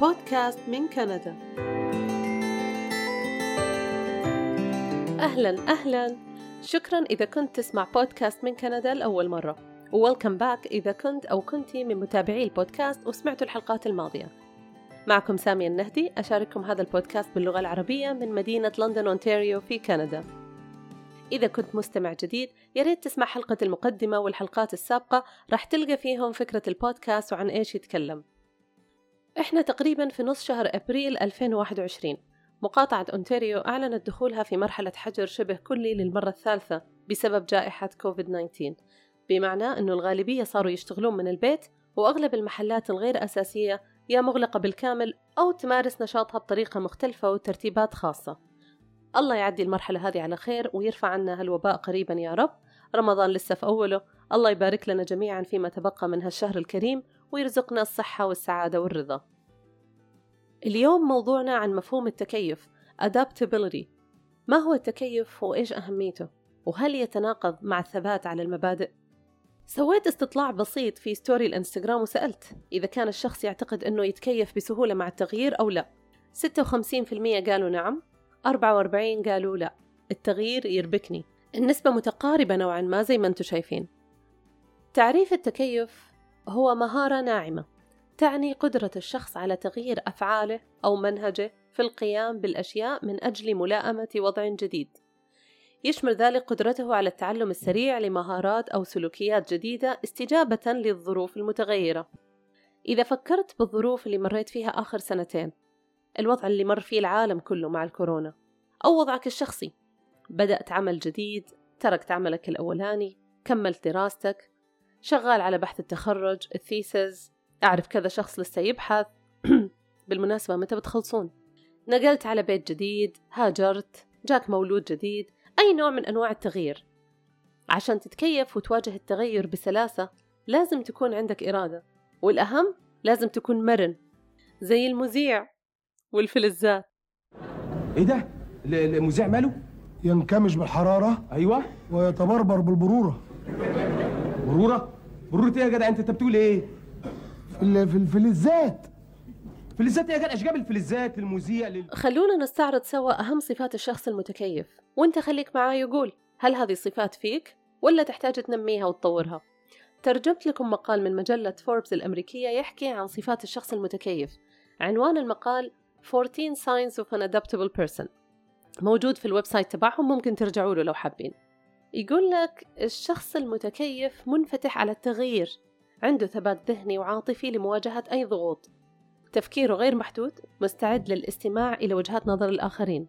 بودكاست من كندا. أهلا أهلا. شكرا إذا كنت تسمع بودكاست من كندا لأول مرة. و welcome back إذا كنت أو كنتي من متابعي البودكاست وسمعتوا الحلقات الماضية. معكم سامية النهدي أشارككم هذا البودكاست باللغة العربية من مدينة لندن أونتاريو في كندا. إذا كنت مستمع جديد يا ريت تسمع حلقة المقدمة والحلقات السابقة راح تلقى فيهم فكرة البودكاست وعن إيش يتكلم. إحنا تقريبا في نص شهر أبريل 2021 مقاطعة أونتاريو أعلنت دخولها في مرحلة حجر شبه كلي للمرة الثالثة بسبب جائحة كوفيد-19 بمعنى أنه الغالبية صاروا يشتغلون من البيت وأغلب المحلات الغير أساسية يا مغلقة بالكامل أو تمارس نشاطها بطريقة مختلفة وترتيبات خاصة. الله يعدي المرحلة هذه على خير ويرفع عنا هالوباء قريبا يا رب. رمضان لسه في أوله. الله يبارك لنا جميعا فيما تبقى من هالشهر الكريم. ويرزقنا الصحة والسعادة والرضا. اليوم موضوعنا عن مفهوم التكيف adaptability. ما هو التكيف وإيش أهميته؟ وهل يتناقض مع الثبات على المبادئ؟ سويت استطلاع بسيط في story الإنستغرام وسألت إذا كان الشخص يعتقد أنه يتكيف بسهولة مع التغيير أو لا. 56% قالوا نعم 44 قالوا لا. التغيير يربكني. النسبة متقاربة نوعا ما زي ما أنتم شايفين. تعريف التكيف هو مهارة ناعمة تعني قدرة الشخص على تغيير أفعاله أو منهجه في القيام بالأشياء من أجل ملائمة وضع جديد. يشمل ذلك قدرته على التعلم السريع لمهارات أو سلوكيات جديدة استجابة للظروف المتغيرة. إذا فكرت بالظروف اللي مريت فيها آخر سنتين الوضع اللي مر فيه العالم كله مع الكورونا أو وضعك الشخصي بدأت عمل جديد تركت عملك الأولاني كملت دراستك شغال على بحث التخرج الثيسز أعرف كذا شخص لسه يبحث. بالمناسبة متى بتخلصون؟ نقلت على بيت جديد هاجرت جاك مولود جديد أي نوع من أنواع التغيير. عشان تتكيف وتواجه التغير بسلاسة لازم تكون عندك إرادة والأهم لازم تكون مرن زي المذيع والفلزات. إيه ده؟ ال- المذيع ماله؟ ينكمش بالحرارة أيوه. ويتبربر بالبرورة. برورة؟ بروره إيه يا جدع أنت أنت بتقول إيه؟ في ال- في الفلزات فلزات إيه يا جدع إيش جاب الفلزات للمذيع لل... خلونا نستعرض سوا أهم صفات الشخص المتكيف. وأنت خليك معاي وقول هل هذه صفات فيك؟ ولا تحتاج تنميها وتطورها؟ ترجمت لكم مقال من مجلة فوربس الأمريكية يحكي عن صفات الشخص المتكيف. عنوان المقال 14 Signs of an Adaptable Person موجود في ال website تبعهم ممكن ترجعوا له لو حابين. يقول لك الشخص المتكيف منفتح على التغيير عنده ثبات ذهني وعاطفي لمواجهة أي ضغوط. تفكيره غير محدود مستعد للاستماع إلى وجهات نظر الآخرين.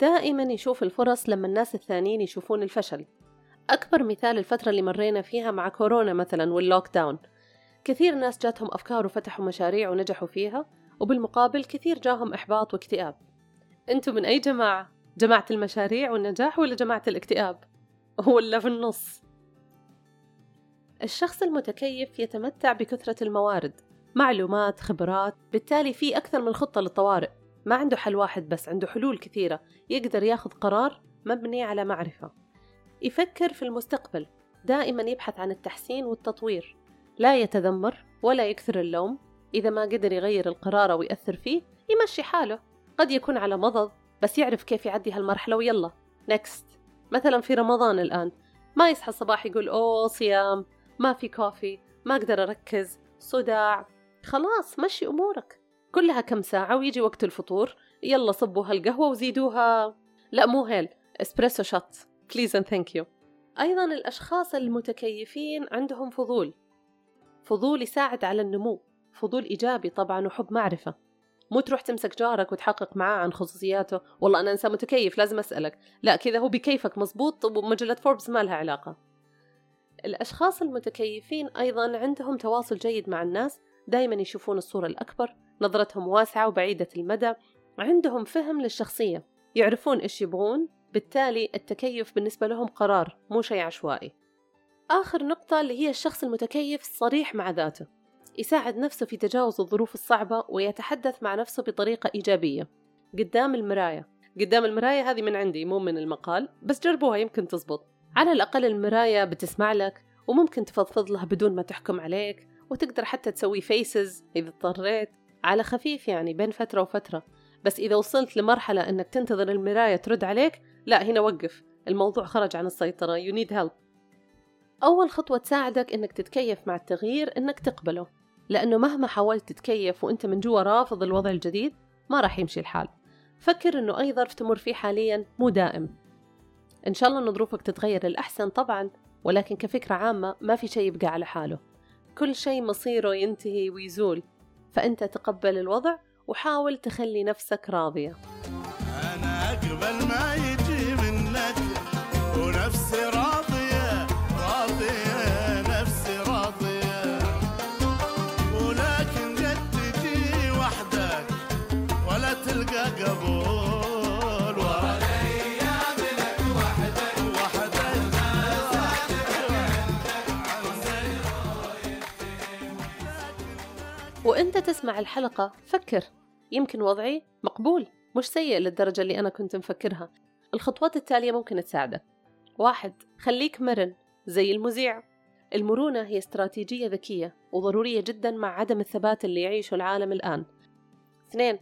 دائما يشوف الفرص لما الناس الثانيين يشوفون الفشل. أكبر مثال الفترة اللي مرينا فيها مع كورونا مثلا واللوك داون كثير ناس جاتهم أفكار وفتحوا مشاريع ونجحوا فيها وبالمقابل كثير جاهم إحباط واكتئاب. أنتم من أي جماعة؟ جماعة المشاريع والنجاح ولا جماعة الاكتئاب؟ ولا في النص؟ الشخص المتكيف يتمتع بكثرة الموارد معلومات خبرات بالتالي في أكثر من خطة للطوارئ. ما عنده حل واحد بس عنده حلول كثيرة. يقدر ياخذ قرار مبني على معرفة. يفكر في المستقبل دائما يبحث عن التحسين والتطوير. لا يتذمر ولا يكثر اللوم. إذا ما قدر يغير القرار أو يأثر فيه يمشي حاله. قد يكون على مضض بس يعرف كيف يعدي هالمرحلة ويلا. نكست مثلا في رمضان الآن ما يصحى الصباح يقول أوه صيام ما في كوفي ما أقدر أركز صداع. خلاص مشي أمورك. كلها كم ساعة ويجي وقت الفطور يلا صبوا هالقهوة وزيدوها. لا مو هيل إسبريسو shot. Please and thank you أيضا الأشخاص المتكيفين عندهم فضول. فضول يساعد على النمو فضول إيجابي طبعا وحب معرفة. مو تروح تمسك جارك وتحقق معاه عن خصوصياته. والله أنا إنسان متكيف لازم أسألك. لا كذا هو بكيفك مزبوط ومجلة فوربس ما لها علاقة. الأشخاص المتكيفين أيضا عندهم تواصل جيد مع الناس دائما يشوفون الصورة الأكبر نظرتهم واسعة وبعيدة المدى عندهم فهم للشخصية يعرفون إيش يبغون بالتالي التكيف بالنسبة لهم قرار مو شيء عشوائي. آخر نقطة اللي هي الشخص المتكيف صريح مع ذاته. يساعد نفسه في تجاوز الظروف الصعبة ويتحدث مع نفسه بطريقة إيجابية. قدام المراية قدام المراية هذه من عندي مو من المقال بس جربوها يمكن تزبط. على الأقل المراية بتسمع لك وممكن تفضفض لها بدون ما تحكم عليك وتقدر حتى تسوي فيسز إذا اضطريت. على خفيف يعني بين فترة وفترة. بس إذا وصلت لمرحلة أنك تنتظر المراية ترد عليك لا هنا وقف. الموضوع خرج عن السيطرة. You need help. أول خطوة تساعدك أنك تتكيف مع التغيير أنك تقبله. لأنه مهما حاولت تتكيف وأنت من جوا رافض الوضع الجديد ما راح يمشي الحال. فكر أنه أي ظرف تمر فيه حاليا مو دائم. إن شاء الله أن ظروفك تتغير للأحسن طبعا ولكن كفكرة عامة ما في شيء يبقى على حاله. كل شيء مصيره ينتهي ويزول. فأنت تقبل الوضع وحاول تخلي نفسك راضية. وانت تسمع الحلقة فكر. يمكن وضعي مقبول مش سيء للدرجة اللي أنا كنت مفكرها. الخطوات التالية ممكن تساعدك. واحد خليك مرن زي المذيع. المرونة هي استراتيجية ذكية وضرورية جدا مع عدم الثبات اللي يعيشه العالم الآن. اثنين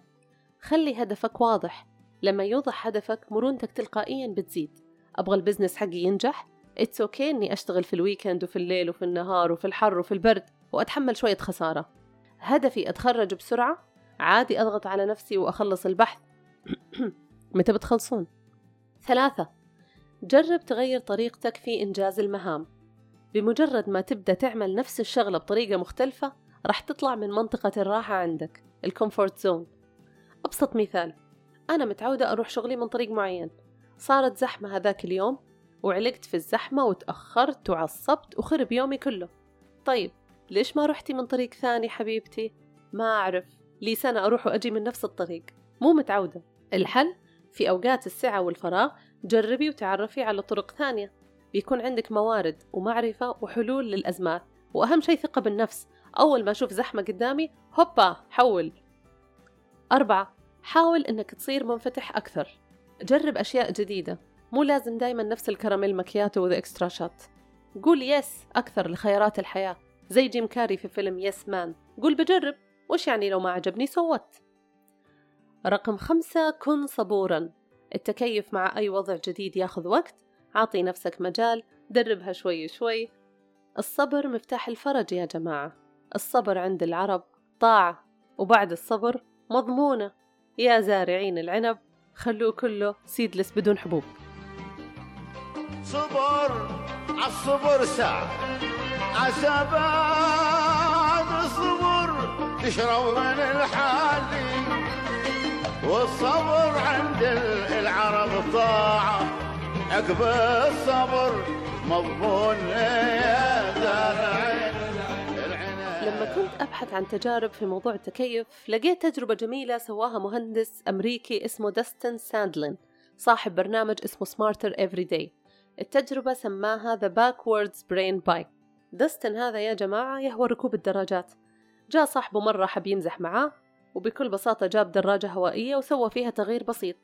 خلي هدفك واضح. لما يوضح هدفك مرونتك تلقائيا بتزيد. أبغى ال business حقي ينجح؟ it's okay إني أشتغل في ال weekend وفي الليل وفي النهار وفي الحر وفي البرد وأتحمل شوية خسارة. هدفي أتخرج بسرعة؟ عادي أضغط على نفسي وأخلص البحث. متى بتخلصون؟ ثلاثة. جرب تغير طريقتك في إنجاز المهام. بمجرد ما تبدأ تعمل نفس الشغلة بطريقة مختلفة راح تطلع من منطقة الراحة عندك ال comfort zone. أبسط مثال أنا متعودة أروح شغلي من طريق معين. صارت زحمة هذاك اليوم وعلقت في الزحمة وتأخرت وعصبت وخرب يومي كله. طيب ليش ما رحتي من طريق ثاني حبيبتي؟ ما أعرف. لي سنة أروح وأجي من نفس الطريق. مو متعودة. الحل؟ في أوقات السعة والفراغ جربي وتعرفي على طرق ثانية. بيكون عندك موارد ومعرفة وحلول للأزمات. وأهم شيء ثقة بالنفس. أول ما أشوف زحمة قدامي هوبا حول. أربعة حاول إنك تصير منفتح أكثر. جرب أشياء جديدة. مو لازم دايما نفس الكراميل مكياتو with extra shot قول yes أكثر لخيارات الحياة. زي جيم كاري في فيلم Yes Man قول بجرب وش يعني لو ما عجبني so what؟ رقم خمسة كن صبورا. التكيف مع أي وضع جديد ياخذ وقت. عطي نفسك مجال دربها شوي شوي. الصبر مفتاح الفرج يا جماعة. الصبر عند العرب طاعة وبعد الصبر مضمونة. يا زارعين العنب خلوه كله سيدلس بدون حبوب. صبر عالصبر ساعة. عسى بعد الصبر تشرب من الحالي والصبر عند العرب طاعة. عقب الصبر مضمون يا زارعين لما كنت أبحث عن تجارب في موضوع التكيف لقيت تجربة جميلة سواها مهندس أمريكي اسمه داستن ساندلين صاحب برنامج اسمه Smarter Every Day. التجربة سماها The Backwards Brain Bike. داستن هذا يا جماعة يهوى ركوب الدراجات. جاء صاحبه مرة حب يمزح معاه وبكل بساطة جاب دراجة هوائية وسوى فيها تغيير بسيط.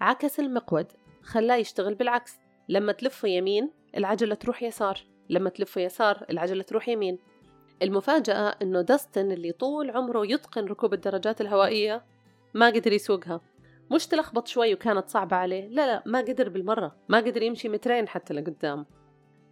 عكس المقود خلاه يشتغل بالعكس. لما تلفه يمين العجلة تروح يسار. لما تلفه يسار العجلة تروح يمين. المفاجأة إنه داستن اللي طول عمره يتقن ركوب الدراجات الهوائية ما قدر يسوقها. مش تلخبط شوي وكانت صعبة عليه. لا لا ما قدر بالمرة. ما قدر يمشي مترين حتى لقدام.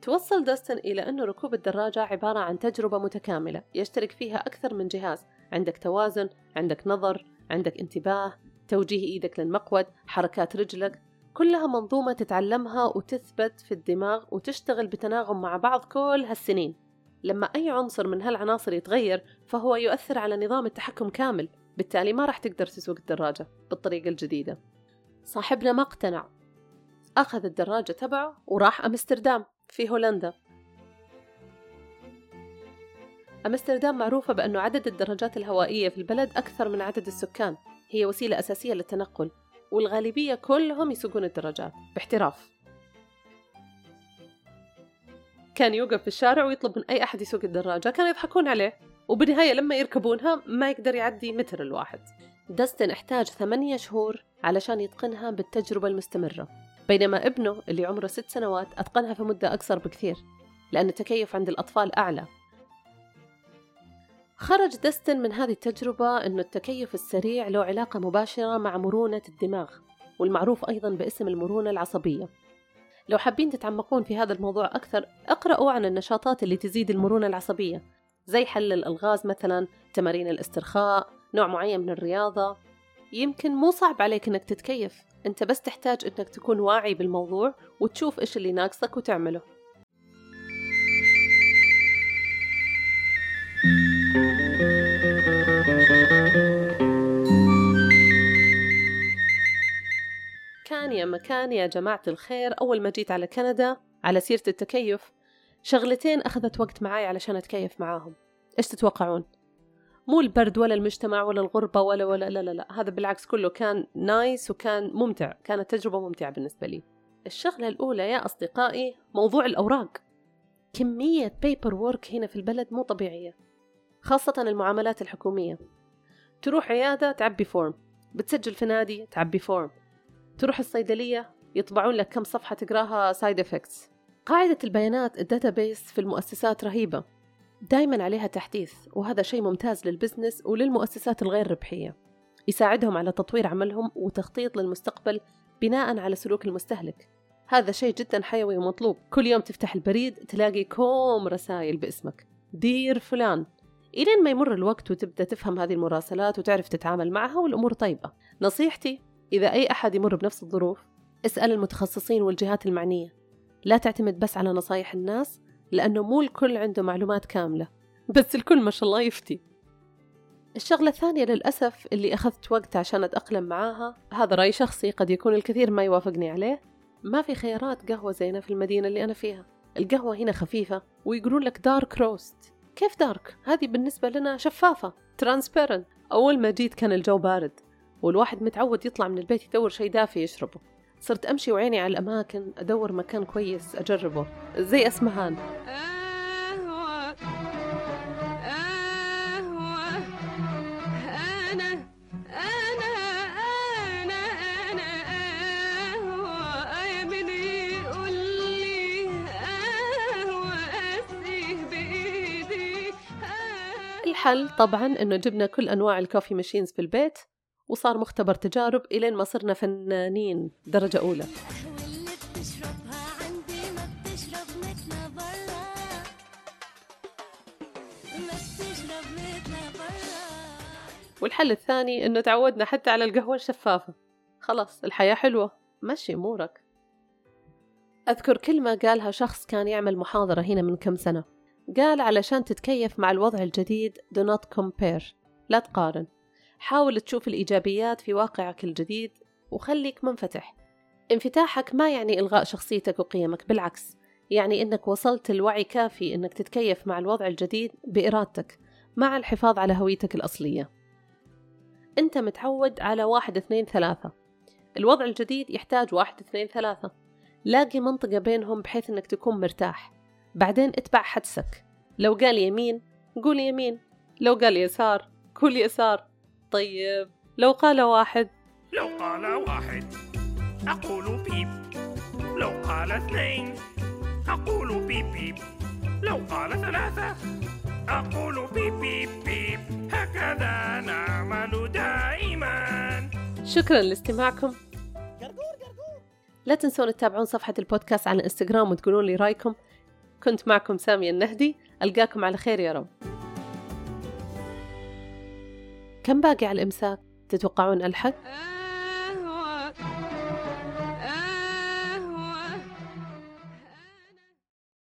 توصل داستن إلى أنه ركوب الدراجة عبارة عن تجربة متكاملة يشترك فيها أكثر من جهاز. عندك توازن عندك نظر عندك انتباه توجيه إيدك للمقود حركات رجلك. كلها منظومة تتعلمها وتثبت في الدماغ وتشتغل بتناغم مع بعض كل هالسنين. لما أي عنصر من هالعناصر يتغير فهو يؤثر على نظام التحكم كامل. بالتالي ما راح تقدر تسوق الدراجة بالطريقة الجديدة. صاحبنا ما اقتنع. أخذ الدراجة تبعه وراح أمستردام. في هولندا. أمستردام معروفة بأنه عدد الدراجات الهوائية في البلد أكثر من عدد السكان. هي وسيلة أساسية للتنقل والغالبية كلهم يسوقون الدراجات. باحتراف. كان يوقف في الشارع ويطلب من أي أحد يسوق الدراجة. كانوا يضحكون عليه وبالنهاية لما يركبونها ما يقدر يعدي متر الواحد. داستن احتاج ثمانية شهور علشان يتقنها بالتجربة المستمرة. بينما ابنه اللي عمره ست سنوات أتقنها في مدة أقصر بكثير لأن التكيف عند الأطفال أعلى. خرج دستن من هذه التجربة أنه التكيف السريع له علاقة مباشرة مع مرونة الدماغ والمعروف أيضا باسم المرونة العصبية. لو حابين تتعمقون في هذا الموضوع أكثر اقرأوا عن النشاطات اللي تزيد المرونة العصبية زي حل الألغاز مثلا تمارين الاسترخاء نوع معين من الرياضة. يمكن مو صعب عليك إنك تتكيف انت بس تحتاج انك تكون واعي بالموضوع وتشوف إيش اللي ناقصك وتعمله كان يا مكان يا جماعة الخير أول ما جيت على كندا على سيرة التكيف شغلتين أخذت وقت معاي علشان أتكيف معاهم إيش تتوقعون؟ مو البرد ولا المجتمع ولا الغربة ولا ولا لا لا لا. هذا بالعكس كله كان nice وكان ممتع. كانت تجربة ممتعة بالنسبة لي. الشغلة الأولى يا أصدقائي موضوع الأوراق. كمية paperwork هنا في البلد مو طبيعية خاصة المعاملات الحكومية. تروح عيادة تعبي form بتسجل في نادي تعبي form تروح الصيدلية يطبعون لك كم صفحة تقراها side effects قاعدة البيانات ال database في المؤسسات رهيبة. دايما عليها تحديث وهذا شيء ممتاز لل business وللمؤسسات الغير ربحية. يساعدهم على تطوير عملهم وتخطيط للمستقبل بناء على سلوك المستهلك. هذا شيء جدا حيوي ومطلوب. كل يوم تفتح البريد تلاقي كوم رسائل باسمك. دير فلان. إلين ما يمر الوقت وتبدأ تفهم هذه المراسلات وتعرف تتعامل معها والأمور طيبة. نصيحتي إذا أي أحد يمر بنفس الظروف اسأل المتخصصين والجهات المعنية. لا تعتمد بس على نصايح الناس لأنه مو الكل عنده معلومات كاملة بس الكل ما شاء الله يفتي. الشغلة الثانية للأسف اللي أخذت وقت عشان أتأقلم معاها هذا رأي شخصي قد يكون الكثير ما يوافقني عليه. ما في خيارات قهوة زينة في المدينة اللي أنا فيها. القهوة هنا خفيفة ويقولون لك dark roast كيف dark؟ هذه بالنسبة لنا شفافة transparent أول ما جيت كان الجو بارد والواحد متعود يطلع من البيت يدور شيء دافي يشربه. صرت أمشي وعيني على الأماكن أدور مكان كويس أجربه. زي أسمهان. الحل طبعا إنه جبنا كل أنواع الكوفي ماشينز في البيت. وصار مختبر تجارب إلين ما صرنا فنانين درجة أولى. والحل الثاني إنه تعودنا حتى على القهوة الشفافة. خلاص الحياة حلوة. مشي أمورك. أذكر كلمة قالها شخص كان يعمل محاضرة هنا من كم سنة. قال علشان تتكيف مع الوضع الجديد do not compare. لا تقارن. حاول تشوف الإيجابيات في واقعك الجديد وخليك منفتح. انفتاحك ما يعني إلغاء شخصيتك وقيمك بالعكس يعني إنك وصلت الوعي كافي إنك تتكيف مع الوضع الجديد بإرادتك مع الحفاظ على هويتك الأصلية. أنت متعود على واحد اثنين ثلاثة. الوضع الجديد يحتاج واحد اثنين ثلاثة. لاقي منطقة بينهم بحيث إنك تكون مرتاح. بعدين اتبع حدسك. لو قال يمين قول يمين. لو قال يسار قول يسار. طيب. لو قال واحد. لو قال واحد أقول بيب. لو قال اثنين أقول بيب بيب. لو قال ثلاثة أقول بيب بيب بيب. هكذا نعمل دائما. شكرا لاستماعكم. لا تنسون تتابعون صفحة البودكاست على الانستغرام وتقولون لي رأيكم. كنت معكم سامية النهدي. ألقاكم على خير يا رب. كم باقي على الإمساك؟ تتوقعون ألحق؟